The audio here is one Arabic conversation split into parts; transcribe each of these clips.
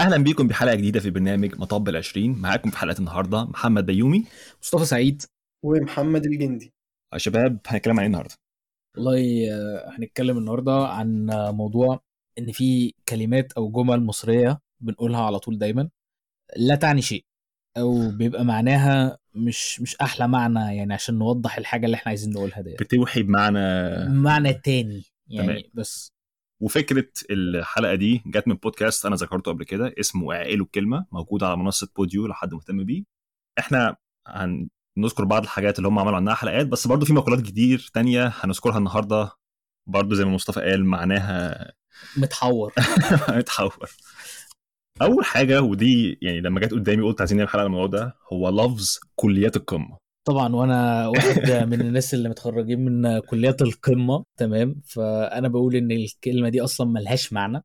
أهلا بيكم بحلقة جديدة في برنامج مطب العشرين. معاكم في حلقة النهارده محمد بيومي مصطفى سعيد. ومحمد الجندي. يا شباب هنتكلم عن إيه النهارده؟ والله آه، هنتكلم النهارده عن آه، موضوع إن في كلمات أو جمل مصرية بنقولها على طول دايما لا تعني شيء أو بيبقى معناها مش مش أحلى معنى يعني عشان نوضح الحاجة اللي إحنا عايزين نقولها دي بتوحي بمعنى معنى تاني يعني تمام. بس. وفكرة الحلقة دي جت من بودكاست أنا ذكرته قبل كده اسمه اعقلوا الكلمة موجود على منصة بوديو لو حد مهتم بيه. إحنا هنذكر بعض الحاجات اللي هم عملوا عنها حلقات بس برضو في مقولات كتير تانية هنذكرها النهارده. برضو زي ما مصطفى قال معناها متحور. هنتحور أول حاجة ودي يعني لما جت قدامي قلت عايزين نعمل حلقة عن الموضوع ده هو لفظ كليات القمة. طبعا وأنا واحد من الناس اللي متخرجين من كليات القمة تمام؟ فأنا بقول إن الكلمة دي أصلا ملهاش معنى.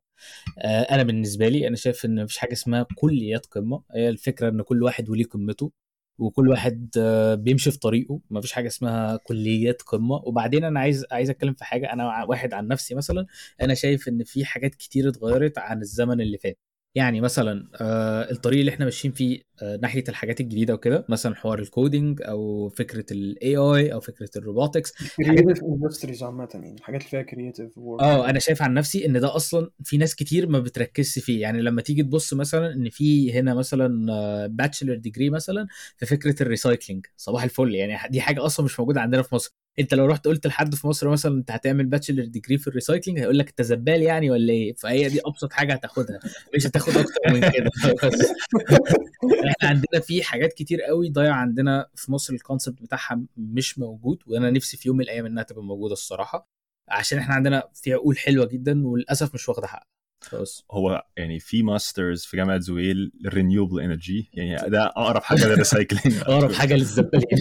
آه، أنا بالنسبة لي أنا شايف إن مفيش حاجة اسمها كليات قمة. هي الفكرة إن كل واحد وليه قمته وكل واحد آه، بيمشي في طريقه. مفيش حاجة اسمها كليات قمة. وبعدين أنا عايز عايز أتكلم في حاجة. أنا واحد عن نفسي مثلا أنا شايف إن في حاجات كتير اتغيرت عن الزمن اللي فات. يعني مثلا آه، الطريق اللي إحنا ماشيين فيه ناحية الحاجات الجديدة وكده مثلا حوار ال coding أو فكرة ال AI أو فكرة ال robotics creative industries عامة يعني الحاجات اللي فيها creative آه أنا شايف عن نفسي إن ده أصلا في ناس كتير ما بتركزش فيه. يعني لما تيجي تبص مثلا إن في هنا مثلا bachelor degree مثلا في فكرة ال recycling صباح الفل. يعني دي حاجة أصلا مش موجودة عندنا في مصر. أنت لو رحت قلت لحد في مصر مثلا أنت هتعمل bachelor degree في ال recycling هيقول لك أنت زبال يعني ولا إيه؟ فهي دي أبسط حاجة هتاخدها. مش هتاخد أكتر من كده. بس إحنا عندنا في حاجات كتير قوي ضايع عندنا في مصر ال concept بتاعها مش موجود وأنا نفسي في يوم من الأيام إنها تبقى موجودة الصراحة عشان إحنا عندنا في عقول حلوة جدا وللأسف مش واخدة حقها. هو يعني في masters في جامعة زويل renewable energy يعني ده أقرب حاجة لل recycling أقرب حاجة للزبالين.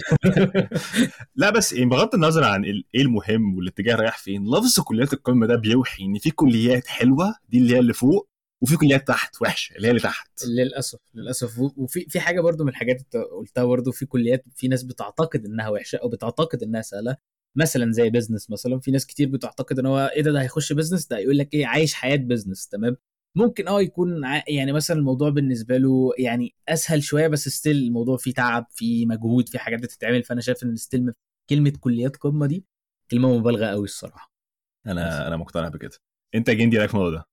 لا بس يعني بغض النظر عن إيه المهم والاتجاه رايح فين لفظ كليات القمة ده بيوحي إن في كليات حلوة دي اللي هي اللي فوق وفي كليات تحت وحشة اللي هي اللي تحت. للأسف للأسف. وفي في حاجة برضو من الحاجات انت قلتها برضو في كليات في ناس بتعتقد إنها وحشة أو بتعتقد إنها سهلة. مثلا زي business مثلا في ناس كتير بتعتقد إن هو إيه ده ده هيخش business ده يقول لك إيه عايش حياة business تمام؟ ممكن آه يكون يعني مثلا الموضوع بالنسبة له يعني أسهل شوية بس still الموضوع فيه تعب فيه مجهود فيه حاجات بتتعمل. فأنا شايف إن still كلمة كليات قمة دي كلمة مبالغة قوي الصراحة. أنا أنا مقتنع بكده. أنت جندي رأيك في الموضوع ده؟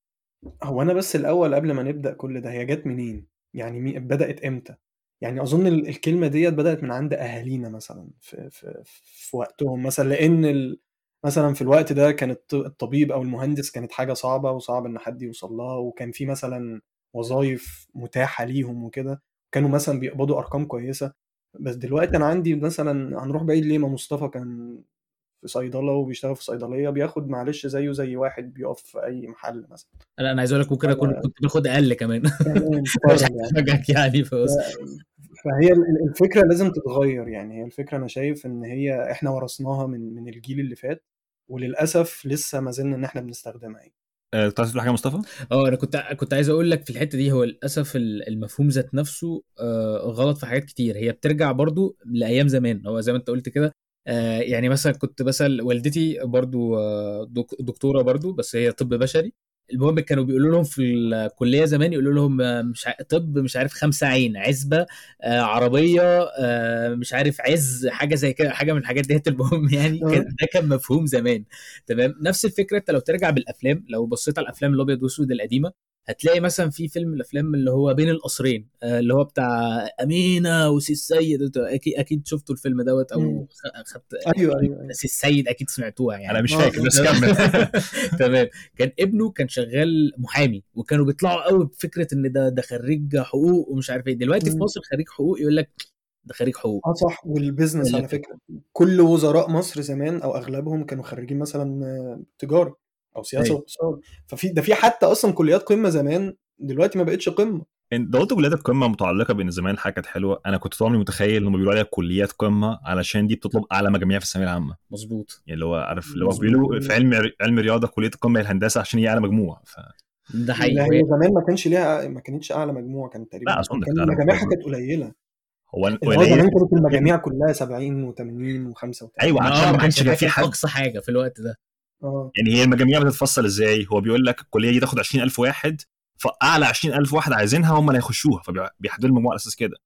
هو أنا بس الأول قبل ما نبدأ كل ده هي جت منين؟ يعني مي... بدأت إمتى؟ يعني أظن ال- الكلمة ديت بدأت من عند أهالينا مثلا في في في وقتهم. مثلا لأن ال... مثلا في الوقت ده كان الط- الطبيب أو المهندس كانت حاجة صعبة وصعب إن حد يوصل لها وكان في مثلا وظائف متاحة ليهم وكده كانوا مثلا بيقبضوا أرقام كويسة. بس دلوقتي أنا عندي مثلا هنروح بعيد ليه؟ ما مصطفى كان في صيدلة وبيشتغل في صيدلية بياخد معلش زيه زي واحد بيقف في أي محل مثلا. أنا أنا عايز أقول لك ممكن أكون كنت باخد أقل كمان. يعني. يعني فهي ال- الفكرة لازم تتغير يعني. هي الفكرة أنا شايف إن هي إحنا ورثناها من من الجيل اللي فات وللأسف لسه ما زلنا إن إحنا بنستخدمها يعني. آه، كنت عايز تقول حاجة يا مصطفى؟ آه أنا كنت كنت عايز أقول لك في الحتة دي هو للأسف ال- المفهوم ذات نفسه آه، غلط في حاجات كتير. هي بترجع برضو لأيام زمان. هو زي ما أنت قلت كده آه، يعني مثلا كنت مثلا والدتي برضو آه، دك- دكتورة برضو بس هي طب بشري. المهم كانوا بيقولوا لهم في الكلية زمان يقولوا لهم آه، مش ع- طب مش عارف خمسه عين عزبة آه، عربية آه، مش عارف عز حاجة زي كده حاجة من الحاجات ديت. المهم يعني آه. كان ده كان مفهوم زمان. تمام؟ نفس الفكرة أنت لو ترجع بالأفلام لو بصيت على الأفلام الأبيض والاسود القديمة هتلاقي مثلا في فيلم من الأفلام اللي هو بين القصرين آه، اللي هو بتاع أمينة وسي السيد. أكيد أكيد شفتوا الفيلم دوت أو خدت أيوه أيوه أيوه. سي السيد أكيد سمعتوها يعني. أنا مش آه، فاكر بس كمل. تمام. كان ابنه كان شغال محامي وكانوا بيطلعوا قوي بفكرة إن ده ده خريج حقوق ومش عارف إيه. دلوقتي في. مصر خريج حقوق يقول لك ده خريج حقوق. آه صح. وال business على. فكرة. كل وزراء مصر زمان أو أغلبهم كانوا خريجين مثلا آه، تجارة. أو سياسة أيوة. واقتصاد. ففي ده في حتى أصلا كليات قمة زمان دلوقتي ما بقتش قمة. انت قلت كليات القمة متعلقة بإن زمان حاجة كانت حلوة. أنا كنت طول عمري متخيل إنهم بيقولوا عليها كليات قمة علشان دي بتطلب أعلى مجاميع في الثانوية العامة. مظبوط. يعني اللي هو عارف اللي هو. بيقولوا في علم علم رياضة كلية القمة هي الهندسة عشان هي أعلى مجموع ف... ده حقيقي. هي زمان ما كانش ليها ما كانتش أعلى مجموعة كان تقريبا لا، كان كانت أعلى مجاميعها. كانت قليلة. هو زمان كانت المجاميع كلها 70 و80 و35 أيوه عشان ما كانش عشان كان ده في حد أقصى حاجة في الوقت ده. آه. يعني هي المجاميع بتتفصل إزاي؟ هو بيقول لك الكلية دي تاخد 20000 واحد فأعلى 20000 واحد عايزينها هم اللي هيخشوها فبيحددوا المجموعه على أساس كده.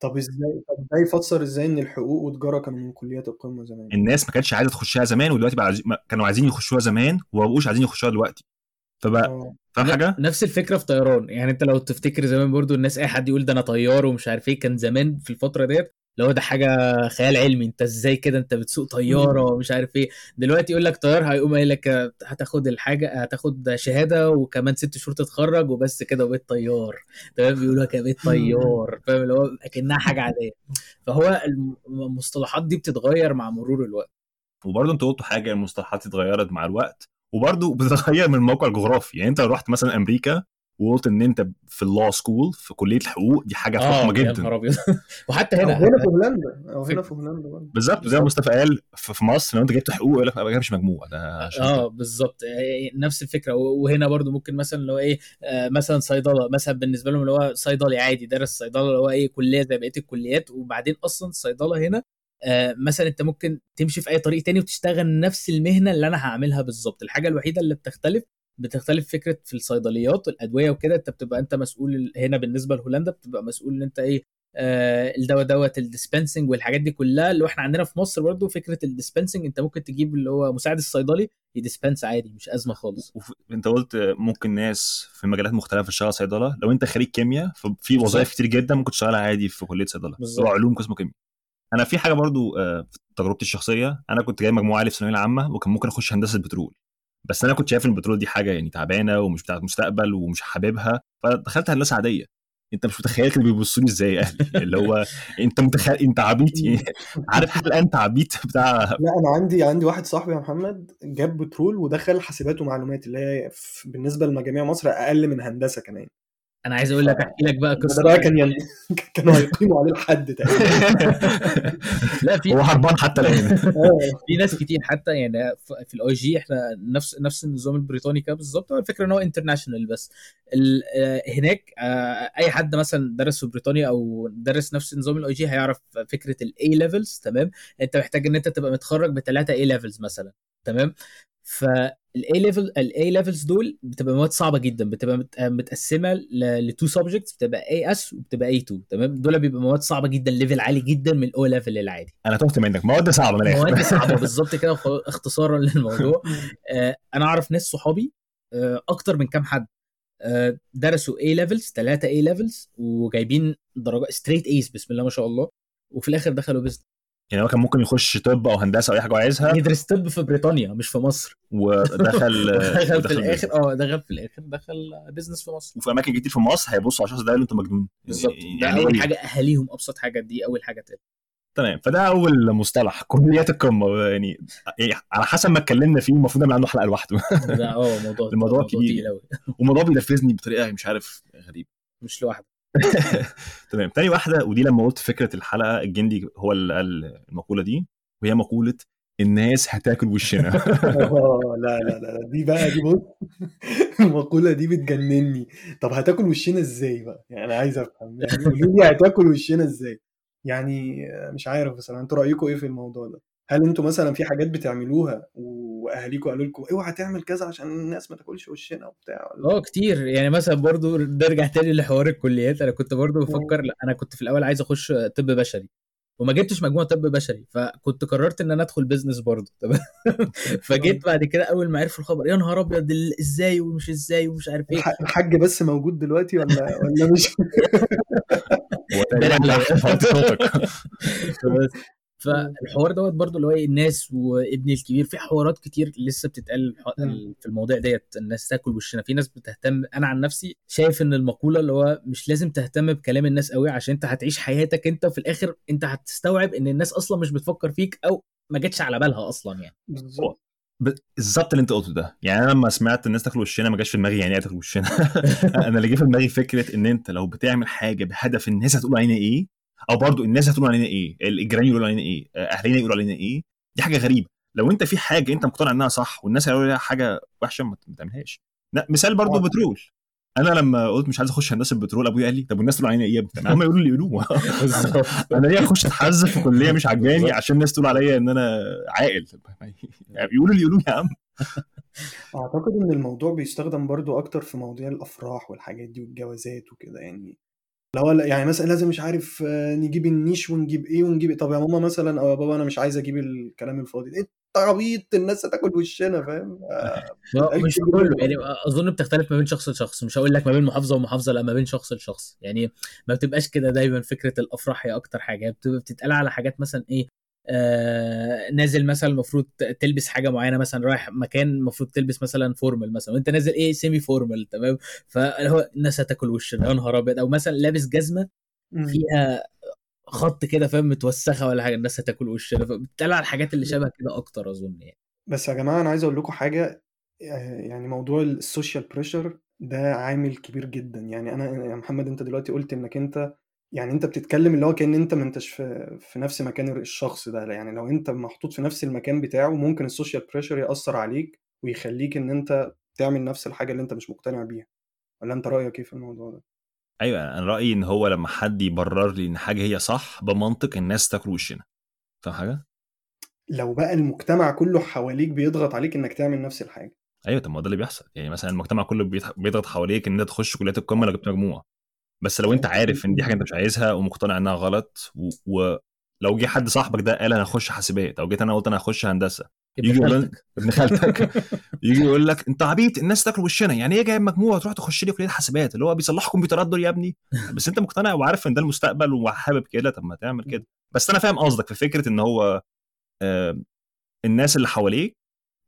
طب إزاي؟ طب ده يفسر إزاي إن الحقوق وتجاره كانوا من كليات القمة زمان؟ الناس ما كانتش عايزة تخشها زمان ودلوقتي بقى كانوا عايزين يخشوها زمان وما بقوش عايزين يخشوها دلوقتي. فبقى آه. فاهم حاجة؟ نفس الفكرة في طيران. يعني أنت لو تفتكر زمان برضو الناس اي حد يقول ده أنا طيار ومش عارف إيه كان زمان في الفترة ديت اللي هو ده حاجة خيال علمي انت إزاي كده؟ انت بتسوق طيارة ومش عارف إيه. دلوقتي يقول لك طيار هيقوم قايل لك هتاخد الحاجة هتاخد شهادة وكمان ست شهور تتخرج وبس كده وبقيت طيار. تمام؟ بيقولوا لك بقيت طيار. فاهم؟ اللي هو أكنها حاجة عادية. فهو المصطلحات دي بتتغير مع مرور الوقت. وبرضه انت قلت حاجة المصطلحات اتغيرت مع الوقت وبرضه بتتغير من الموقع الجغرافي. يعني انت لو رحت مثلا أمريكا وقلت إن أنت في ال law school في كلية الحقوق دي حاجة فخمة يا جدا. نهار أبيض. وحتى هنا. هنا في هولندا أو هنا في هولندا برضه. بالظبط زي ما مصطفى قال في مصر لو أنت جبت حقوق يقول لك ما جابش مجموع ده عشان آه بالظبط. آه، نفس الفكرة. وهنا برضو ممكن مثلا اللي هو إيه آه، مثلا صيدلة مثلا بالنسبة لهم اللي هو صيدلي عادي درس صيدلة اللي هو إيه كلية زي بقية الكليات. وبعدين أصلا الصيدله هنا آه، مثلا أنت ممكن تمشي في أي طريق تاني وتشتغل نفس المهنة اللي أنا هعملها بالظبط. الحاجة الوحيدة اللي بتختلف بتختلف فكرة في الصيدليات والادويه وكده أنت بتبقى أنت مسؤول هنا بالنسبة لهولندا بتبقى مسؤول إن أنت إيه آه الدواء دوت ال dispensing والحاجات دي كلها اللي إحنا عندنا في مصر برضو فكرة ال dispensing أنت ممكن تجيب اللي هو مساعد الصيدلي ي dispense عادي مش أزمة خالص. وف... أنت قلت ممكن ناس في مجالات مختلفة تشتغل صيدلة لو أنت خريج كيمياء ففي وظائف كتير جدا ممكن تشتغلها عادي في كلية صيدلة. هو علوم قسم كيمياء. أنا في حاجة برضو آه، في تجربتي الشخصية أنا كنت جاي مجموعة عالي في الثانويه العامه وكان ممكن أخش هندسة بترول. بس أنا كنت شايف إن البترول دي حاجة يعني تعبانة ومش بتاعت مستقبل ومش حاببها فدخلت هندسة عادية. أنت مش متخيل كانوا بيبصوا لي إزاي أهلي. اللي هو أنت متخيل أنت عبيط يعني عارف حتى أنت عبيط بتاع لا أنا عندي عندي واحد صاحبي يا محمد جاب بترول ودخل حاسبات ومعلومات اللي هي بالنسبة لمجاميع مصر أقل من هندسة كمان. أنا عايز أقول لك احكي لك بقى قصة. كان يعني كانوا هيقيموا عليه الحد تقريبا. لا في هو هربان حتى الآن. آه. في ناس كتير حتى يعني في- في ال IG إحنا نفس نفس النظام البريطاني كده بالظبط هو الفكرة إن هو international بس. ال- آه، هناك آه، أي حد مثلا درس في بريطانيا أو درس نفس نظام ال IG هيعرف فكرة ال A levels تمام؟ أنت محتاج إن أنت تبقى متخرج بثلاثه A levels مثلا تمام؟ فال A level ال A levels دول بتبقى مواد صعبة جدا بتبقى مت- متقسمة ل two subjects بتبقى AS وبتبقى A2 تمام؟ دول بيبقى مواد صعبة جدا level عالي جدا من ال O level العادي أنا تهت منك. مواد صعبة من مواد الآخر صعبة بالظبط كده اختصارا للموضوع. آه، أنا أعرف ناس صحابي آه، أكتر من كام حد آه، درسوا A levels ثلاثة A levels وجايبين درجات straight A's بسم الله ما شاء الله وفي الآخر دخلوا business يعني هو كان ممكن يخش طب أو هندسة أو أي حاجة هو عايزها. يدرس طب في بريطانيا مش في مصر. ودخل دخل في الآخر. آه دخل في الآخر دخل business في مصر. وفي أماكن كتير في مصر هيبصوا على الشخص ده يقولوا انت مجنون. بالظبط. ده يعني أول إيه؟ حاجة أهاليهم أبسط حاجة دي أول حاجة تاني. تمام. فده أول مصطلح كليات القمة. يعني يعني على حسب ما اتكلمنا فيه المفروض نعمل عنه حلقة لوحده. ده آه موضوع الموضوع كبير. والموضوع بينرفزني بطريقة مش عارف غريبه مش لوحده تمام. تاني واحدة ودي لما قلت فكرة الحلقة الجندي هو اللي قال المقولة دي وهي مقولة الناس هتاكل وشنا. آه لا لا لا دي بقى دي بص المقولة دي بتجنني. طب هتاكل وشنا إزاي بقى؟ يعني أنا عايز أفهم. يعني هتاكل وشنا إزاي؟ يعني مش عارف بصراحة. أنتوا رأيكم إيه في الموضوع ده؟ هل أنتوا مثلا في حاجات بتعملوها وأهاليكم قالوا لكم اوعى تعمل كذا عشان الناس ما تاكلش وشنا وبتاع ولا آه كتير. يعني مثلا برضو نرجع تاني لحوار الكليات. أنا كنت برضو بفكر لا أنا كنت في الأول عايز أخش طب بشري وما جبتش مجموع طب بشري فكنت قررت إن أنا أدخل بيزنس برضه تمام. فجيت بعد كده أول ما عرفوا الخبر يا نهار أبيض إزاي ومش إزاي ومش عارف إيه. الح- الحاج بس موجود دلوقتي ولا ولا مش؟ ده. بس. فالحوار دوت برضو اللي هو إيه، الناس وابني الكبير في حوارات كتير لسه بتتقال. في المواضيع ديت الناس تاكل وشنا. في ناس بتهتم أنا عن نفسي شايف إن المقولة اللي هو مش لازم تهتم بكلام الناس قوي عشان أنت هتعيش حياتك أنت وفي الآخر أنت هتستوعب إن الناس أصلا مش بتفكر فيك أو ما جتش على بالها أصلا يعني. بالظبط. بالظبط اللي أنت قلته ده. يعني أنا لما سمعت الناس تاكل وشنا ما جاش في دماغي يعني إيه تاكل وشنا. أنا اللي جه في دماغي فكرة إن أنت لو بتعمل حاجة بهدف الناس هتقول علينا إيه أو برضو الناس هتقول علينا إيه؟ الجيران يقولوا علينا إيه؟ اهلنا يقولوا علينا إيه؟ دي حاجة غريبة. لو أنت في حاجة أنت مقتنع إنها صح والناس هيقولوا عليها حاجة وحشة ما تعملهاش. لا مثال برضو آه. بترول. أنا لما قلت مش عايز أخش هندسة بترول أبويا قال لي طب والناس تقول علينا إيه يا ابني؟ هم يقولوا اللي يقولوه. أنا ليه أخش اتحذف في كلية مش عجباني عشان الناس تقول عليا إن أنا عاقل؟ يقولوا اللي يقولوه يا عم. أعتقد إن الموضوع بيستخدم برضو أكتر في مواضيع الأفراح والحاجات دي والجوازات وكده يعني لو يعني مثلا لازم مش عارف آه، نجيب النيش ونجيب إيه ونجيب إيه. طب يا ماما مثلا أو يا بابا أنا مش عايز أجيب الكلام الفاضي. ده أنت عبيط؟ الناس هتاكل وشنا فاهم؟ آه، مش كله. يعني أظن بتختلف ما بين شخص لشخص. مش هقول لك ما بين محافظة ومحافظة لا ما بين شخص لشخص. يعني ما بتبقاش كده دايما فكرة الأفراح هي أكتر حاجة. بتبقى بتتقال على حاجات مثلا إيه آه نازل مثلا المفروض تلبس حاجة معينة مثلا رايح مكان المفروض تلبس مثلا formal مثلا وانت نازل إيه semi formal تمام فهو الناس هتاكل وشنا يا نهار أبيض. أو مثلا لابس جزمة. فيها خط كده فاهم؟ متوسخة ولا حاجة الناس هتاكل وشنا فبتتقال على الحاجات اللي شبه كده أكتر أظن يعني. بس يا جماعة أنا عايز أقول لكم حاجة آه، يعني موضوع ال social pressure ده عامل كبير جدا. يعني أنا يا محمد أنت دلوقتي قلت إنك أنت يعني أنت بتتكلم اللي هو كأن أنت ما أنتش في, في نفس مكان الشخص ده يعني لو أنت محطوط في نفس المكان بتاعه ممكن ال social pressure يأثر عليك ويخليك إن أنت تعمل نفس الحاجة اللي أنت مش مقتنع بيها. ولا أنت رأيك إيه في الموضوع ده؟ أيوه أنا رأيي إن هو لما حد يبرر لي إن حاجة هي صح بمنطق الناس تاكل وشنا. فاهم حاجة؟ لو بقى المجتمع كله حواليك بيضغط عليك إنك تعمل نفس الحاجة. أيوه طب ما ده اللي بيحصل. يعني مثلا المجتمع كله بيض- بيضغط حواليك إن أنت تخش كليات القمة لو جبت مجموع. بس لو انت عارف ان دي حاجة انت مش عايزها ومقتنع انها غلط و... ولو جه حد صاحبك ده قال أنا هخش حاسبات أو جيت أنا قلت أنا هخش هندسة ابن يجي يقول خالتك. ابن خالتك. يجي يقول لك انت عبيط الناس تاكل وشنا يعني إيه جايب مجموعه تروح تخش لي كلية حاسبات؟ اللي هو بيصلحوا كمبيوترات دول يا ابني. بس انت مقتنع وعارف ان ده المستقبل وحابب كده طب ما تعمل كده. بس أنا فاهم قصدك في فكرة ان هو آه الناس اللي حواليك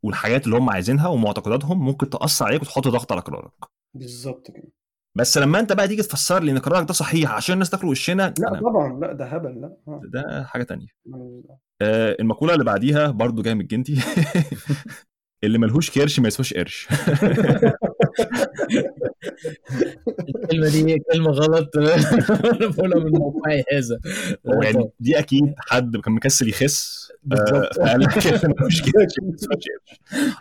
والحاجات اللي هم عايزينها ومعتقداتهم ممكن تأثر عليك وتحط ضغط على قرارك. بالظبط كده. بس لما انت بقى تيجي تفسر لي ان قرارك ده صحيح عشان الناس تاكل وشنا لا أنا طبعا لا ده هبل لا آه، ده حاجة تانية. آه المقولة اللي بعديها برضو جاية من الجنتي اللي ملهوش كرش ما يسواش قرش. الكلمة دي كلمة غلط أنا بقولها من موقعي هذا. هو يعني دي أكيد حد كان مكسل يخس. آه، بالظبط. فقال ملوش كرش ما يسواش قرش.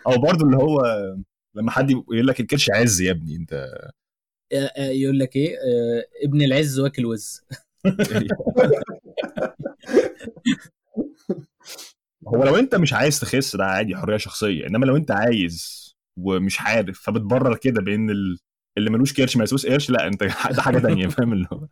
أو برضو اللي هو لما حد يقول لك الكرش عز يا ابني أنت آه، آه، يقول لك إيه؟ آه، ابن العز واكل وز. هو لو انت مش عايز تخس ده عادي حرية شخصية. انما لو انت عايز ومش عارف فبتبرر كده بأن ال- اللي ملوش كرش ما يسوس قرش لا انت ده حاجة تانية فاهم اللي هو؟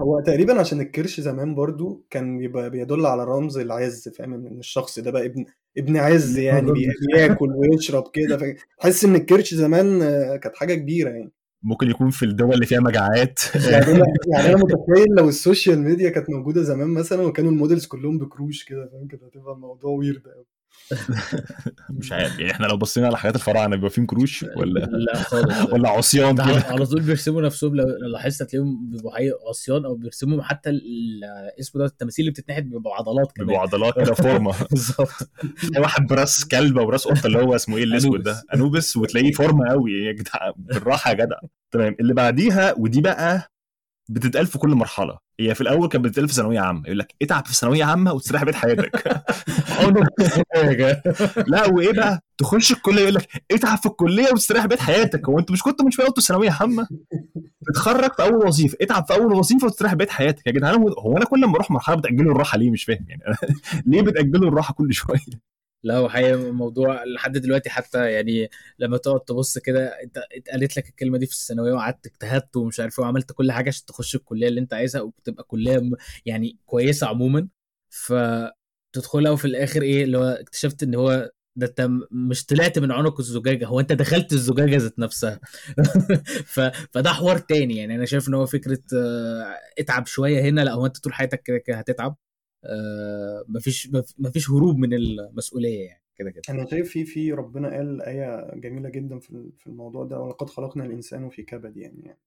هو تقريبا عشان الكرش زمان برضو كان بيبقى بيدل على رمز العز فاهم؟ إن الشخص ده بقى ابن ابن عز يعني بي- بياكل ويشرب كده تحس إن الكرش زمان آه، كانت حاجة كبيرة يعني. ممكن يكون في الدول اللي فيها مجاعات. يعني أنا يعني أنا متخيل لو ال social media كانت موجودة زمان مثلا وكانوا ال models كلهم بكروش كده فاهم؟ كده هتبقى الموضوع weird قوي مش عارف يعني إحنا لو بصينا على حاجات الفراعنة بيبقى فيهم كروش ولا لا خالص. ولا عصيان ده كده؟ على طول بيرسموا نفسهم لو لاحظت هتلاقيهم بيبقوا عصيان أو بيرسموا حتى اسمه ده التماثيل اللي بتتنحت بيبقوا عضلات كمان. بيبقوا عضلات كده فورمة. بالظبط. تلاقي واحد براس كلبة وراس قطة اللي هو اسمه إيه الأسود ده. أنوبس. وتلاقيه فورمة قوي يا جدع بالراحة يا جدع. تمام اللي بعديها ودي بقى بتتقال في كل مرحلة. هي في الأول كانت بتتقال في ثانوية عامة. يقول لك اتعب في ثانوية عامة وتستريح بيت حياتك. لا وإيه بقى؟ تخش الكلية يقول لك اتعب في الكلية وتستريح بيت حياتك. هو انت مش كنت من شوية قلت ثانوية عامة؟ تتخرج في أول وظيفة. اتعب في أول وظيفة وتستريح بيت حياتك. يا جدعان هو هو أنا كل ما أروح مرحلة بتاجلوا الراحة؟ ليه مش فاهم يعني؟ ليه بتاجلوا الراحة كل شوية؟ لا هو حقيقة الموضوع لحد دلوقتي حتى يعني لما تقعد تبص كده انت اتقالت لك الكلمة دي في الثانوية وقعدت اجتهدت ومش عارف إيه وعملت كل حاجة عشان تخش الكلية اللي انت عايزها وبتبقى كلية يعني كويسة عموما. فتدخلها وفي الآخر إيه اللي هو اكتشفت إن هو ده أنت مش طلعت من عنق الزجاجة هو أنت دخلت الزجاجة ذات نفسها. ف... فده حوار تاني يعني. أنا شايف إن هو فكرة آه، اتعب شوية هنا لا هو أنت طول حياتك كده هتتعب. آه، مفيش مف- مفيش هروب من المسؤولية يعني كده كده. أنا شايف في في ربنا قال آية جميلة جدا في في الموضوع ده ولقد خلقنا الإنسان في كبد يعني, يعني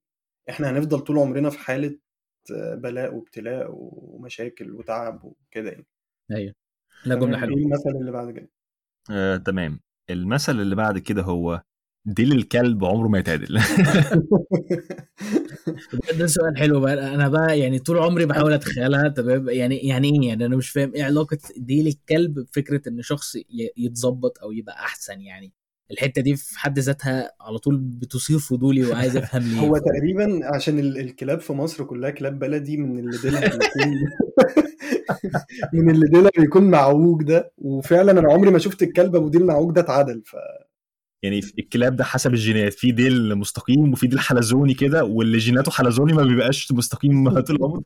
إحنا هنفضل طول عمرنا في حالة بلاء وابتلاء ومشاكل وتعب وكده يعني. أيوه. لا جملة حلوة. إيه المثل اللي بعد كده؟ آه، تمام. المثل اللي بعد كده هو ديل الكلب عمره ما يتعدل. ده, ده سؤال حلو بقى. أنا بقى يعني طول عمري بحاول أتخيلها تمام؟ يعني يعني إيه يعني؟ أنا مش فاهم إيه علاقة دي للكلب بفكرة إن شخص ي- يتظبط أو يبقى أحسن يعني. الحتة دي في حد ذاتها على طول بتثير فضولي وعايز أفهم ليه. هو تقريبا عشان ال- الكلاب في مصر كلها كلاب بلدي من اللي ديلها بيكون من اللي ديلها بيكون معوج ده. وفعلا أنا عمري ما شفت الكلب أبو ديل معوج ده اتعدل ف يعني في الكلاب ده حسب الجينات في ديل مستقيم وفي ديل حلزوني كده واللي جيناته حلزوني ما بيبقاش مستقيم طول عمره.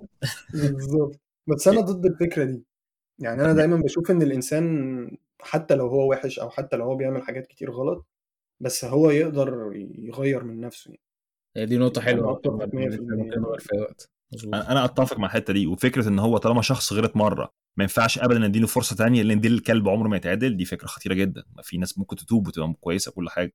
بالظبط. بس أنا ضد الفكرة دي. يعني أنا دايما بشوف إن الإنسان حتى لو هو وحش أو حتى لو هو بيعمل حاجات كتير غلط بس هو يقدر يغير من نفسه يعني. هي دي ممكن 100%. ممكن نقول فيها وقت. مظبوط. أنا أنا أتفق مع الحتة دي وفكرة إن هو طالما شخص غلط مرة ما ينفعش ابدا نديله فرصة تانية لأن ديل الكلب عمره ما يتعدل دي فكرة خطيرة جدا. ما في ناس ممكن تتوب وتبقى كويسة كل حاجة.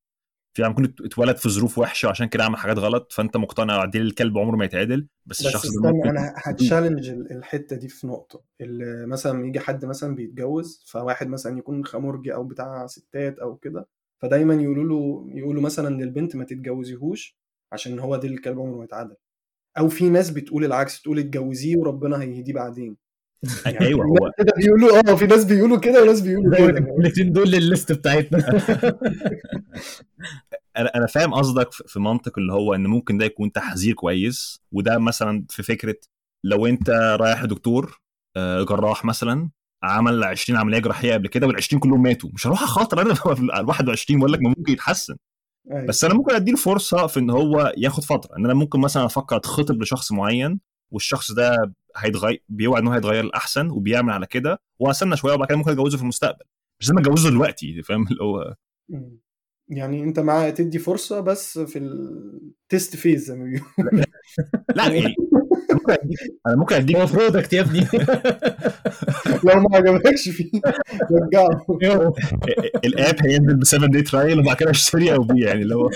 في عم ممكن اتولد في ظروف وحشة وعشان كده عمل حاجات غلط فأنت مقتنع ديل الكلب عمره ما يتعدل بس, بس الشخص ده ممكن أنا هتشالنج ال- الحتة دي في نقطة. اللي مثلا يجي حد مثلا بيتجوز فواحد مثلا يكون خمرجي أو بتاع ستات أو كده فدايما يقولوا له يقولوا مثلا للبنت ما تتجوزيهوش عشان هو دي الكلب عمره ما يتعدل. أو في ناس بتقول العكس تقول اتجوزيه وربنا هيهديه بعدين. يعني أيوه هو كده بيقولوا آه في ناس بيقولوا كده وناس بيقولوا كده. الاثنين دول للليست بتاعتنا. أنا أنا فاهم قصدك في منطق اللي هو إن ممكن ده يكون تحذير كويس وده مثلا في فكرة لو أنت رايح لدكتور آه، جراح مثلا عمل 20 عملية جراحية قبل كده وال 20 كلهم ماتوا مش هروح أخاطر أنا ال 21 واقول لك ما ممكن يتحسن. أيوة. بس أنا ممكن أديله فرصة في إن هو ياخد فترة إن أنا ممكن مثلا أفكر أتخطب لشخص معين والشخص ده هيتغير بيوعد إن هو هيتغير الاحسن وبيعمل على كده واستنى شوية وبعد كده ممكن أتجوزه في المستقبل مش لازم أتجوزه دلوقتي فاهم اللي هو. يعني انت مع تدي فرصة بس في ال test phase زي ما بيقولوا. لا يعني أنا ممكن أديك أنا ممكن اديك هو product يا ابني. لو ما عجبكش فيه رجعه. الآب هينزل ب 7 دي ترايل وبعد كده اشتري أو بيع يعني اللي هو.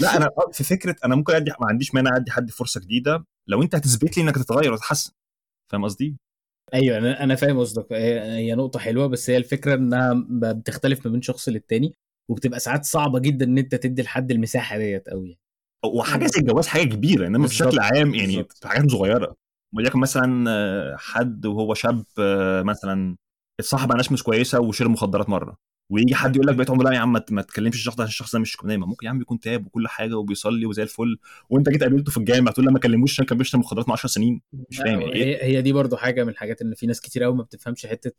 لا أنا في فكرة أنا ممكن أدي ما عنديش مانع أدي حد فرصة جديدة لو أنت هتثبت لي إنك تتغير وتتحسن. فاهم قصدي؟ أيوه أنا أنا فاهم قصدك. هي هي نقطة حلوة بس هي الفكرة إنها بتختلف ما بين شخص للتاني. وبتبقى ساعات صعبة جدا إن أنت تدي لحد المساحة ديت قوي وحاجة زي الجواز حاجة كبيرة إنما بالظبط. بشكل عام يعني. في حاجات صغيرة. وليكن مثلا حد وهو شاب مثلا اتصاحب على ناس مش كويسة وشرب مخدرات مرة ويجي حد يقول لك بقيت عمره لا يا عم ما تكلمش الشخص ده عشان الشخص ده مش نايم ممكن يا عم يكون تاب وكل حاجة وبيصلي وزي الفل وأنت جيت قابلته في الجامع تقول له ما كلموش عشان كان بيشرب مخدرات من 10 سنين. مش فاهم يعني إيه؟ هي هي دي برضو حاجة من الحاجات إن في ناس كتير قوي ما بتفهمش حتة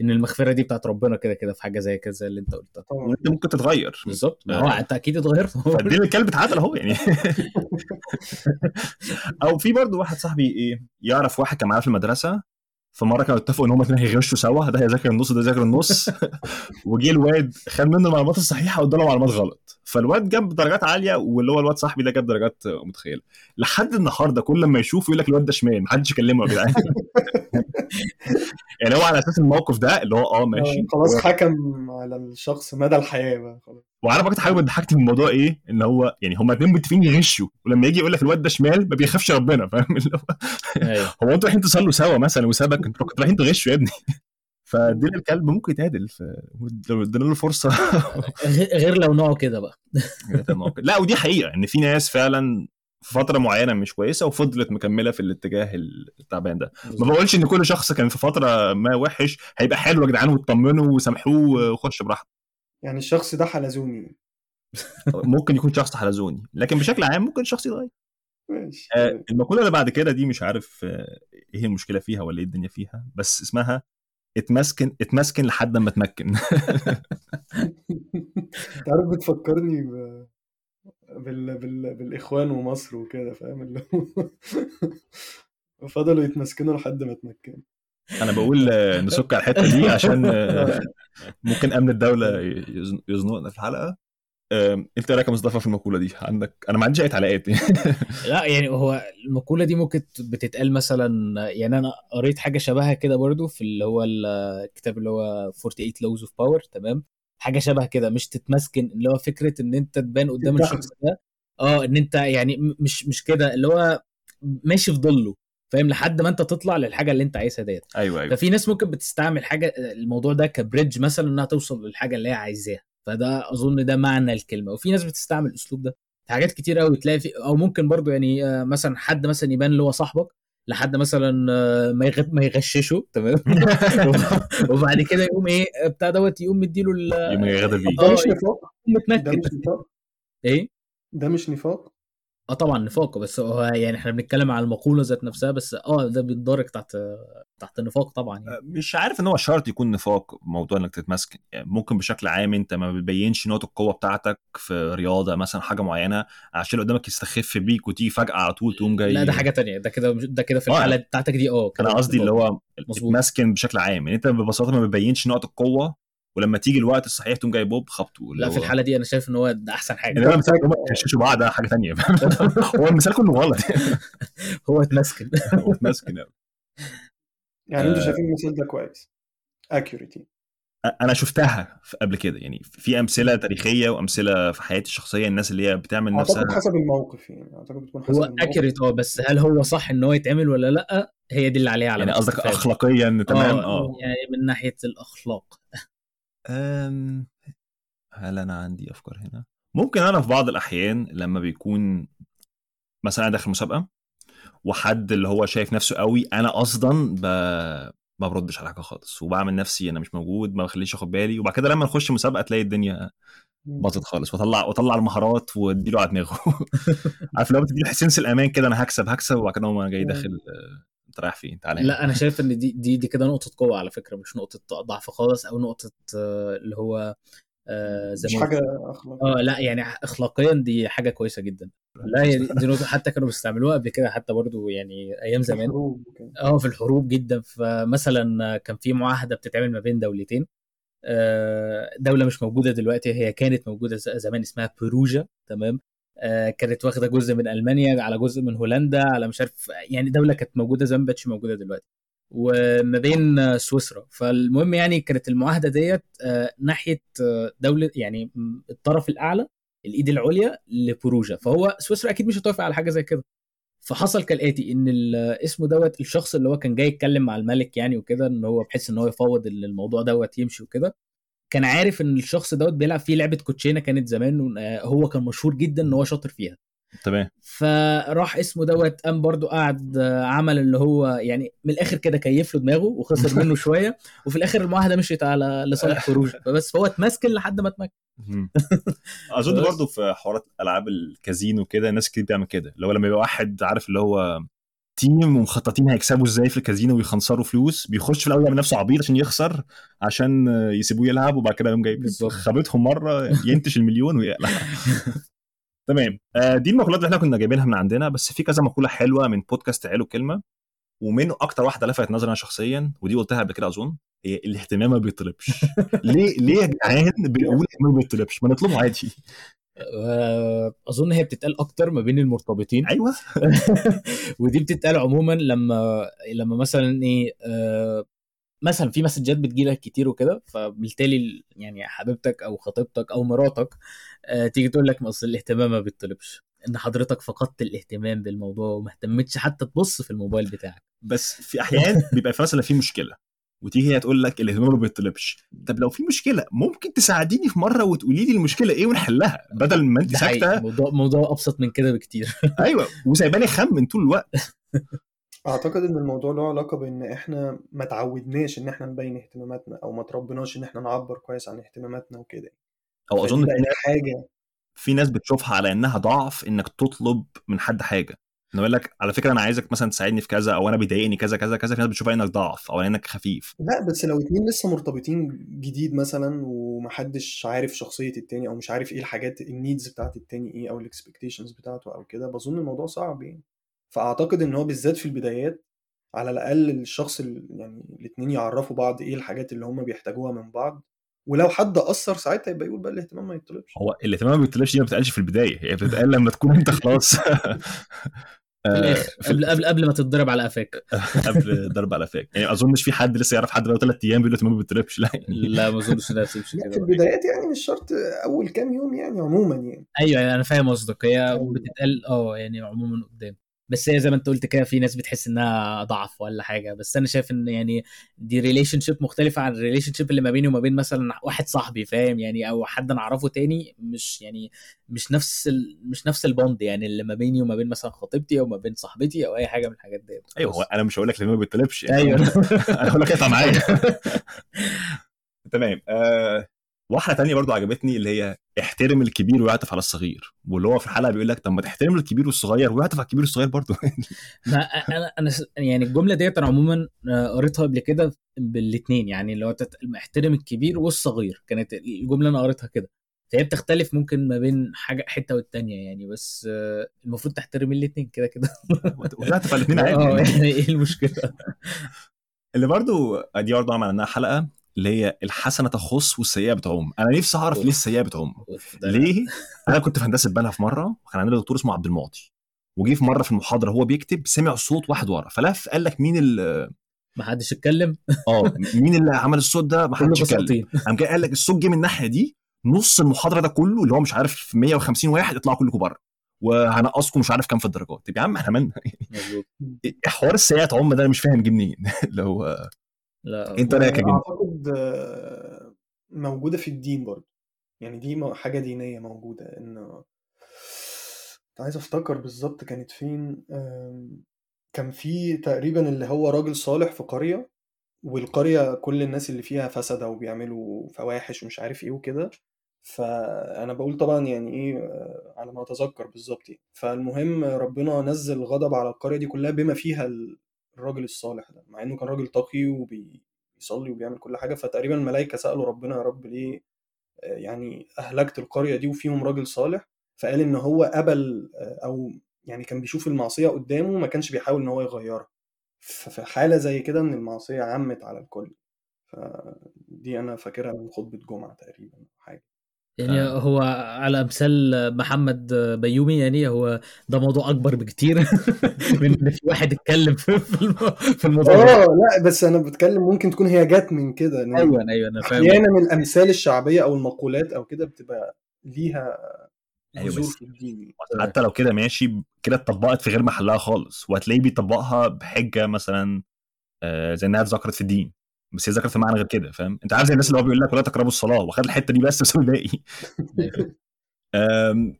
إن المغفرة دي بتاعت ربنا كده كده في حاجة زي كده زي اللي أنت قلتها. وأنت ممكن تتغير. بالظبط. ما. هو أنت أكيد اتغيرت. فالدين الكلب اتعدل أهو يعني. أو في برضه واحد صاحبي إيه يعرف واحد كان معاه في المدرسة فمرة كانوا اتفقوا إن هم الاثنين هيغشوا سوا ده هيذاكر النص وده يذاكر النص. وجه الواد خد منه المعلومات الصحيحة واداله معلومات غلط. فالواد جاب درجات عالية واللي هو الواد صاحبي ده جاب درجات متخيلة. لحد النهارده كل ما يشوف يقول لك الواد ده شمال محدش يكلمه يا جدعان. يعني هو على أساس الموقف ده اللي هو آه ماشي. آه، خلاص حكم على الشخص مدى الحياة بقى خلاص. وعارف أكتر حاجة بتضحكني في الموضوع إيه؟ إن هو يعني هما اتنين متفقين يغشوا ولما يجي يقول لك الواد ده شمال ما بيخافش ربنا فاهم؟ اللي هو أيوه. هو أنتوا رايحين تصلوا سوا مثلا وسابك؟ أنتوا كنتوا رايحين تغشوا يا ابني. فدين الكلب ممكن يتعدل لو ادينا له فرصة. غير لو نوعه كده بقى. لا ودي حقيقة إن في ناس فعلا في فترة معينة مش كويسة وفضلت مكملة في الاتجاه التعبان ده. ما بقولش إن كل شخص كان في فترة ما وحش هيبقى حلو يا جدعان واطمنوا وسامحوه وخش براحته يعني الشخص ده حلزوني. ممكن يكون شخص حلزوني لكن بشكل عام ممكن الشخص يتغير. ماشي. آه، المقولة اللي بعد كده دي مش عارف آه، إيه المشكلة فيها ولا إيه الدنيا فيها بس اسمها اتمسكن اتمسكن لحد ما تمكن أنت عارف بتفكرني ب... بال... بال... بالإخوان ومصر وكده فاهم؟ اللي هو فضلوا يتمسكنوا لحد ما تمكنوا أنا بقول نسك على الحتة دي عشان ممكن أمن الدولة يزن- يزنقنا في الحلقة. أنت إيه رأيك يا مصطفى في المقولة دي؟ عندك أنا ما عنديش أي تعليقات لا يعني هو المقولة دي ممكن بتتقال مثلا يعني أنا قريت حاجة شبهها كده برضو في اللي هو الكتاب اللي هو 48 Laws of Power تمام؟ حاجة شبه كده مش تتمسكن اللي هو فكرة إن أنت تبان قدام. الشخص ده آه إن أنت يعني مش مش كده اللي هو ماشي في ظله فاهم؟ لحد ما أنت تطلع للحاجة اللي أنت عايزها ديت. أيوه أيوه. ففي ناس ممكن بتستعمل حاجة الموضوع ده كبريدج مثلا إنها توصل للحاجة اللي هي عايزاها. فده أظن ده معنى الكلمة. وفي ناس بتستعمل الأسلوب ده. في حاجات كتير قوي تلاقي في أو ممكن برضو يعني آه، مثلا حد مثلا يبان اللي هو صاحبك لحد مثلا ما يغ- ما يغششه تمام؟ وبعد كده يقوم إيه بتاع دوت يقوم مديله ال- يوم يغدر بيه. ده آه، مش نفاق. ده متنكد مش نفاق. إيه؟ ده مش نفاق. آه طبعا نفاق بس هو يعني إحنا بنتكلم على المقولة ذات نفسها بس آه ده بيتدرج تحت تحت النفاق طبعا يعني. مش عارف إن هو شرط يكون نفاق موضوع إنك تتمسكن يعني ممكن بشكل عام أنت ما بتبينش نقط القوة بتاعتك في رياضة مثلا حاجة معينة عشان اللي قدامك يستخف بيك وتيجي فجأة على طول تقوم جاي لا ده حاجة تانية ده كده ده كده في آه. الحالة بتاعتك دي آه أنا قصدي اللي هو مظبوط. بشكل عام يعني أنت ببساطة ما بتبينش نقط القوة ولما تيجي الوقت الصحيح تقوم جاي بوب خبطه لا في الحالة دي أنا شايف إن هو ده أحسن حاجة. يعني أنا مثال هم يغششوا بعض ده حاجة ثانية هو المثال كله غلط. هو اتمسكن. هو متمسكن أوي. يعني أنتوا آه. شايفين المثال ده كويس؟ اكيوريتي أنا شفتها قبل كده. يعني في أمثلة تاريخية وأمثلة في حياتي الشخصية الناس اللي هي بتعمل أعتقد نفسها. حسب الموقف يعني. أعتقد بتكون حسب هو. اكيوريت آه بس هل هو صح إن هو يتعمل ولا لأ؟ هي دي اللي عليها على يعني قصدك اخلاقيا تمام؟ آه. يعني من ناحية الأخلاق. أم، هل أنا عندي أفكار هنا؟ ممكن أنا في بعض الأحيان لما بيكون مثلا أنا داخل مسابقة وحد اللي هو شايف نفسه قوي أنا أصلا ب... ما بردش على حاجة خالص وبعمل نفسي أنا مش موجود ما بخليش اخد بالي وبعد كده لما نخش مسابقة تلاقي الدنيا باظت خالص وأطلع وأطلع المهارات وأديله على دماغه. عارف لو بتديله سنس الامان كده أنا هكسب هكسب وبعد كده أنا جاي داخل رايح فين تعالى. لا أنا شايف إن دي دي دي كده نقطة قوة على فكرة مش نقطة ضعف خالص أو نقطة آه، اللي هو آه، زي مش حاجة قلت. اخلاق آه لا يعني اخلاقيا دي حاجة كويسة جدا. لا هي دي, دي نقطة حتى كانوا بيستعملوها قبل كده حتى برضو يعني أيام زمان. آه في الحروب جدا. فمثلا كان في معاهدة بتتعمل ما بين دولتين. آه، دولة مش موجودة دلوقتي هي كانت موجودة ز- زمان اسمها بروجا تمام؟ كانت واخدة جزء من ألمانيا على جزء من هولندا على مش عارف يعني دولة كانت موجودة زمان ما بقتش موجودة دلوقتي وما بين آه، سويسرا. فالمهم يعني كانت المعاهدة ديت آه، ناحية آه، دولة يعني الطرف الأعلى الإيد العليا لبروجا. فهو سويسرا أكيد مش هتوافق على حاجة زي كده. فحصل كالآتي إن اسمه دوت الشخص اللي هو كان جاي يتكلم مع الملك يعني وكده إن هو بحيث إن هو يفوض ال- الموضوع دوت يمشي وكده. كان عارف إن الشخص دوت بيلعب فيه لعبة كوتشينة كانت زمان آه، هو كان مشهور جدا إن هو شاطر فيها. تمام. فراح اسمه دوت قام برضو قعد آه، عمل اللي هو يعني من الآخر كده كيف له دماغه وخسر منه شوية وفي الآخر المعاهده مشيت على لصالح فروج فبس فهو اتمسكن لحد ما اتمكن. أظن. برضو في حوارات ألعاب الكازينو كده ناس كتير بتعمل كده. اللي هو لما يبقى واحد عارف اللي هو تيم ومخططين هيكسبوا إزاي في الكازينو ويخنصروا فلوس. بيخش في الأول يعمل نفسه عبيط عشان يخسر عشان يسيبوه يلعب وبعد كده يقوم جايب. خابتهم مرة ينتش المليون ويقلع. تمام. آه، دي المقولات اللي إحنا كنا جايبينها من عندنا بس في كذا مقولة حلوة من بودكاست عيله كلمة ومنه أكتر واحدة لفتت نظري أنا شخصيا ودي قلتها قبل كده أظن هي الاهتمام ما بيطلبش. ليه ليه يا جدعان بنقول ما بيطلبش؟ ما نطلبه عادي. أظن هي بتتقال أكتر ما بين المرتبطين. أيوه. ودي بتتقال عموما لما لما مثلا إيه آه، مثلا في مسجات بتجيلك كتير وكده فبالتالي يعني حبيبتك أو خطيبتك أو مراتك آه، تيجي تقول لك ما أصل الاهتمام ما بيطلبش. إن حضرتك فقدت الاهتمام بالموضوع وما اهتمتش حتى تبص في الموبايل بتاعك. بس في أحيان بيبقى في مثلا في مشكلة. وتيجي هي تقول لك الاهتمام ما بيطلبش طب لو في مشكلة ممكن تساعديني في مرة وتقولي لي المشكلة إيه ونحلها بدل ما أنت ساكتة. موضوع موضوع أبسط من كده بكتير. أيوه وسايباني خمن طول الوقت. أعتقد إن الموضوع له علاقة بإن إحنا ما تعودناش إن إحنا نبين اهتماماتنا أو ما تربناش إن إحنا نعبر كويس عن اهتماماتنا وكده. أو أظن في حاجة. في ناس بتشوفها على إنها ضعف إنك تطلب من حد حاجة. إنه يقول لك على فكرة أنا عايزك مثلا تساعدني في كذا أو أنا بيضايقني كذا كذا كذا في ناس بتشوفها انك ضعف أو انك خفيف. لا بس لو اتنين لسه مرتبطين جديد مثلا ومحدش عارف شخصية التاني أو مش عارف إيه الحاجات ال needs بتاعت التاني إيه أو ال expectations بتاعته أو كده بظن الموضوع صعب يعني. فأعتقد إن هو بالذات في البدايات على الأقل الشخص ال- يعني الاتنين يعرفوا بعض إيه الحاجات اللي هم بيحتاجوها من بعض. ولو حد قصر ساعتها يبقى يقول بقى الاهتمام ما يطلبش. هو الاهتمام ما بيطلبش دي ما بتتقالش في البداية هي بتتقال لما تكون أنت خلاص. قبل قبل قبل ما تتضرب على قفاك قبل ضرب على فاك يعني أظنش في حد لسه يعرف حد بقى ثلاث أيام بيقول له ما بيطلبش لا يعني. لا ما أظنش إنها تمشي لا في كده البدايات يعني مش شرط أول كام يوم يعني عموما يعني. أيوه أنا فاهم قصدك. هي أيوة. بتتقال آه يعني عموما قدام. بس هي زي ما انت قلت كده في ناس بتحس إنها ضعف ولا حاجة. بس أنا شايف إن يعني دي relationship مختلفة عن ال relationship اللي ما بيني وما بين مثلا واحد صاحبي فاهم؟ يعني أو حد أنا أعرفه تاني مش يعني مش نفس ال... مش نفس ال bond يعني اللي ما بيني وما بين مثلا خطيبتي أو ما بين صاحبتي أو أي حاجة من الحاجات ديت. أيوه. هو أنا مش هقول لك ما بيطلبش يعني أيوه. أنا هقول لك اقطع معايا. تمام. آه واحدة تانية برضو عجبتني اللي هي احترم الكبير ويعطف على الصغير. واللي هو في الحلقة بيقول لك طب ما تحترم الكبير والصغير ويعطف على الكبير والصغير برضو. ما أنا أنا يعني الجملة ديت أنا عموما آه، قريتها قبل كده بالاثنين يعني اللي هو تت- احترم الكبير والصغير. كانت الجملة أنا قريتها كده. فهي بتختلف ممكن ما بين حاجة حتة والتانية يعني بس آه، المفروض تحترم الاثنين كده كده. ويعطف على الاثنين آه عادي. يعني إيه المشكلة؟ اللي برضو دي برضو عمل عنها حلقة. اللي هي الحسنة تخص والسيئة بتعم أنا نفسي أعرف ليه السيئة بتعم ليه؟ أنا كنت في هندسة بنها في مرة وكان عندنا دكتور اسمه عبد المعطي. وجي في مرة في المحاضرة هو بيكتب سمع صوت واحد ورا. فلف قال لك مين ال ما حدش اتكلم؟ آه مين اللي عمل الصوت ده؟ ما حدش اتكلم. قام جاي قال لك الصوت جه من الناحية دي نص المحاضرة ده كله اللي هو مش عارف 150 واحد اطلعوا كلكم بره. وهنقصكم مش عارف كام في الدرجات. طب يا عم إحنا مالنا؟ مظبوط. إيه حوار السيئات عم ده؟ أنا مش فاهم جه منين. اللي هو لا انت رأيك يا أعتقد آه، موجودة في الدين برضه. يعني دي حاجة دينية موجودة إن عايز أفتكر بالظبط كانت فين. كان في تقريبا اللي هو راجل صالح في قرية والقرية كل الناس اللي فيها فسدة وبيعملوا فواحش ومش عارف إيه وكده. فأنا بقول طبعا يعني إيه آه، على ما أتذكر بالظبط يعني. فالمهم ربنا نزل غضب على القرية دي كلها بما فيها ال- الراجل الصالح ده مع إنه كان راجل تقي وبيصلي وبيعمل كل حاجة فتقريبا الملائكه سألوا ربنا يا رب ليه آه، يعني أهلكت القرية دي وفيهم راجل صالح فقال إن هو قبل آه، أو يعني كان بيشوف المعصية قدامه ما كانش بيحاول إن هو يغيرها. ففي حالة زي كده إن المعصية عمت على الكل. فدي أنا فاكرها من خطبة جمعة تقريبا. يعني آه. هو على أمثال محمد بيومي يعني هو ده موضوع أكبر بكتير من إن في واحد اتكلم في في الم- في الموضوع ده. آه لا بس أنا بتكلم ممكن تكون هي جت من كده أيوه أيوه أنا فاهم أحيانا الأمثال الشعبية أو المقولات أو كده بتبقى ليها أيوة جذور بس- في الدين. حتى لو كده ماشي كده اتطبقت في غير محلها خالص وهتلاقيه بيطبقها بحجة مثلا آه، زي إنها اتذكرت في الدين. بس هي ذكرت معنى غير كده فاهم؟ أنت عارف زي الناس اللي هو بيقول لك ولا تقربوا الصلاة واخد الحتة دي بس بس الباقي.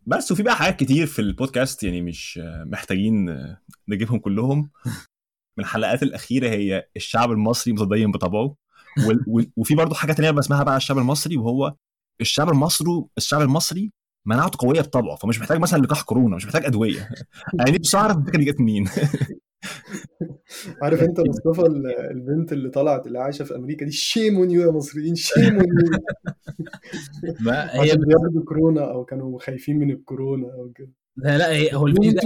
بس وفي بقى حاجات كتير في البودكاست يعني مش محتاجين نجيبهم كلهم. من الحلقات الأخيرة هي الشعب المصري متدين بطبعه وفي برضه حاجة تانية بسمعها بقى الشعب المصري وهو الشعب المصري الشعب المصري مناعته قوية بطبعه فمش محتاج مثلا لقاح كورونا مش محتاج أدوية. يعني نفسي أعرف الفكرة دي جت منين. عارف انت مصطفى ال- البنت اللي طلعت اللي عايشة في أمريكا دي shame on you يا مصريين shame on you ما هي عشان بياخدوا كورونا أو كانوا خايفين من الكورونا أو كده لا لا هي هو الفيديو ده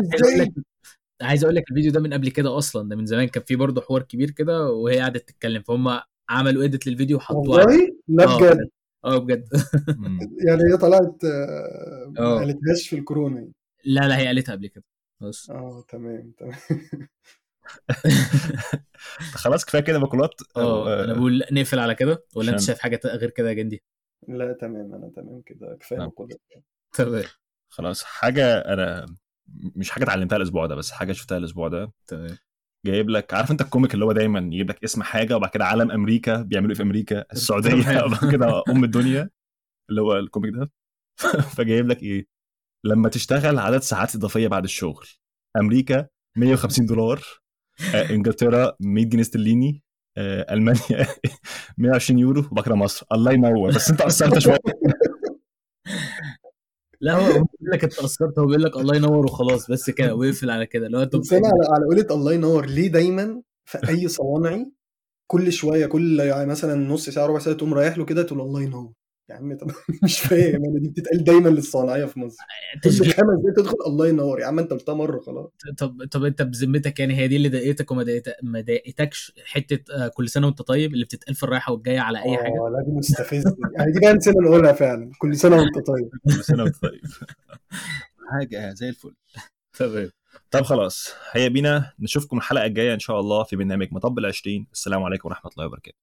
عايز أقول؟ لك الفيديو ده من قبل كده أصلا ده من زمان كان في برضه حوار كبير كده وهي قعدت تتكلم فهم عملوا اديت للفيديو وحطوه والله لا آه بجد آه بجد. يعني هي طلعت آه، ما آه. قالتهاش في الكورونا يعني. لا لا هي قالتها قبل كده بس آه تمام تمام خلاص كفاية كده باكولات آه أنا بقول نقفل على كده ولا أنت شايف حاجة غير كده يا جندي؟ لا تمام أنا تمام كده. كفاية نعم. مقولة تمام. خلاص حاجة أنا مش حاجة اتعلمتها الأسبوع ده بس حاجة شفتها الأسبوع ده. تمام. جايب لك عارف أنت ال comic اللي هو دايما يجيب لك اسم حاجة وبعد كده علم أمريكا بيعملوا إيه في أمريكا؟ السعودية. وبعد كده أم الدنيا اللي هو ال comic ده. فجايب لك إيه؟ لما تشتغل عدد ساعات إضافية بعد الشغل. أمريكا 150 دولار. إنجلترا 100 جنيه استرليني آه، ألمانيا 120 يورو وبعد كده مصر. الله ينور. بس أنت قصرت شوية. لا هو هو بيقول لك أنت قصرت هو بيقول لك الله ينور وخلاص بس كده ويقفل على كده. لو أنت بس أنا على على قولة الله ينور ليه دايما في أي صوانعي كل شوية كل يعني مثلا نص ساعة ربع ساعة تقوم رايح له كده تقول الله ينور؟ يا عم طب مش فاهم أنا دي بتتقال دايما للصناعيه في مصر. تشجيع خمس دقايق تدخل الله ينور. يا عم أنت قلتها مرة خلاص. طب طب أنت بذمتك يعني هي دي اللي ضايقتك وما ما ضايقتكش حتة آه، كل سنة وأنت طيب اللي بتتقال في الرايحة والجاية على أي حاجة؟ آه لا دي مستفزة. يعني دي بقى نسينا نقولها فعلا. كل سنة وأنت طيب. كل سنة وأنت طيب. حاجة زي الفل. تمام. طب خلاص هيا بينا. نشوفكم الحلقة الجاية إن شاء الله في برنامج مطب العشرين. السلام عليكم ورحمة الله وبركاته.